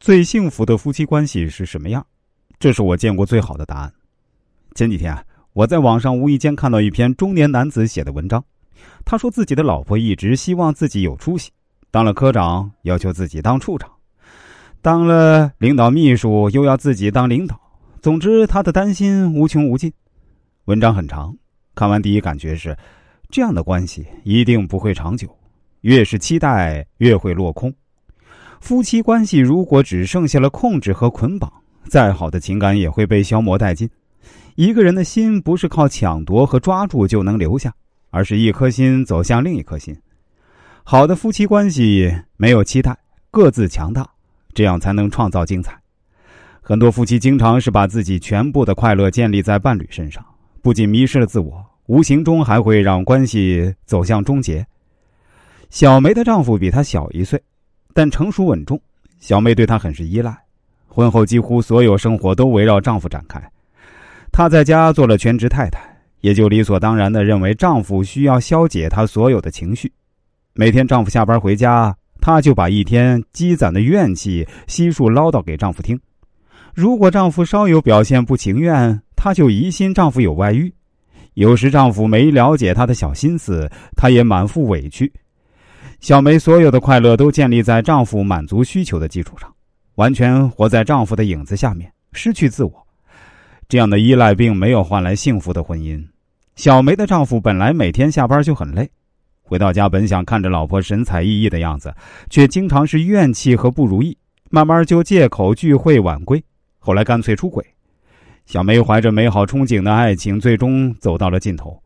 最幸福的夫妻关系是什么样？这是我见过最好的答案。前几天啊，我在网上无意间看到一篇中年男子写的文章，他说自己的老婆一直希望自己有出息，当了科长要求自己当处长，当了领导秘书又要自己当领导。总之，他的担心无穷无尽。文章很长，看完第一感觉是，这样的关系一定不会长久，越是期待越会落空。夫妻关系如果只剩下了控制和捆绑。再好的情感也会被消磨殆尽。一个人的心不是靠抢夺和抓住就能留下，而是一颗心走向另一颗心。好的夫妻关系没有期待，各自强大，这样才能创造精彩。很多夫妻经常是把自己全部的快乐建立在伴侣身上，不仅迷失了自我，无形中还会让关系走向终结。小梅的丈夫比她小一岁，但成熟稳重，小妹对他很是依赖。婚后几乎所有生活都围绕丈夫展开，她在家做了全职太太，也就理所当然的认为丈夫需要消解她所有的情绪。每天丈夫下班回家，她就把一天积攒的怨气悉数唠叨给丈夫听。如果丈夫稍有表现不情愿，她就疑心丈夫有外遇。有时丈夫没了解她的小心思，她也满腹委屈。小梅所有的快乐都建立在丈夫满足需求的基础上。完全活在丈夫的影子下面，失去自我，这样的依赖并没有换来幸福的婚姻。小梅的丈夫本来每天下班就很累，回到家本想看着老婆神采奕奕的样子，却经常是怨气和不如意，慢慢就借口聚会晚归，后来干脆出轨。小梅怀着美好憧憬的爱情，最终走到了尽头。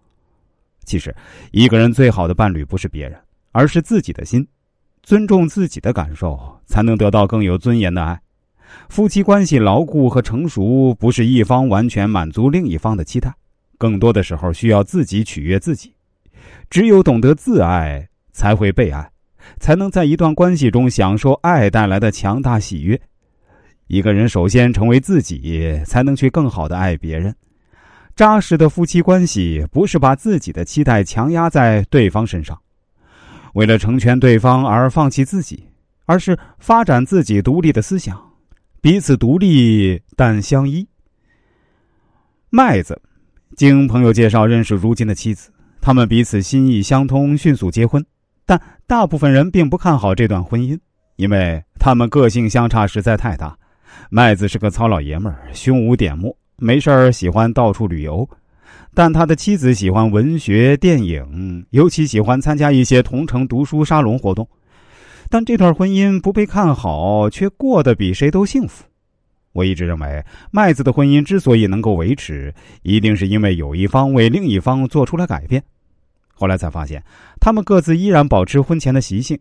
其实，一个人最好的伴侣不是别人，而是自己的心。尊重自己的感受，才能得到更有尊严的爱。夫妻关系牢固和成熟，不是一方完全满足另一方的期待，更多的时候需要自己取悦自己。只有懂得自爱，才会被爱，才能在一段关系中享受爱带来的强大喜悦。一个人首先成为自己，才能去更好的爱别人。扎实的夫妻关系，不是把自己的期待强压在对方身上。为了成全对方而放弃自己，而是发展自己独立的思想，彼此独立但相依。麦子经朋友介绍认识如今的妻子，他们彼此心意相通，迅速结婚。但大部分人并不看好这段婚姻，因为他们个性相差实在太大。麦子是个糙老爷们儿，胸无点墨，没事儿喜欢到处旅游。但他的妻子喜欢文学、电影，尤其喜欢参加一些同城读书沙龙活动。但这段婚姻不被看好，却过得比谁都幸福。我一直认为，麦子的婚姻之所以能够维持，一定是因为有一方为另一方做出了改变。后来才发现，他们各自依然保持婚前的习性。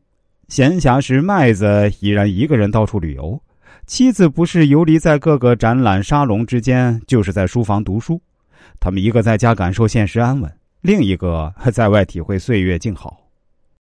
闲暇时，麦子依然一个人到处旅游，妻子不是游离在各个展览沙龙之间，就是在书房读书。他们一个在家感受现实安稳，另一个在外体会岁月静好。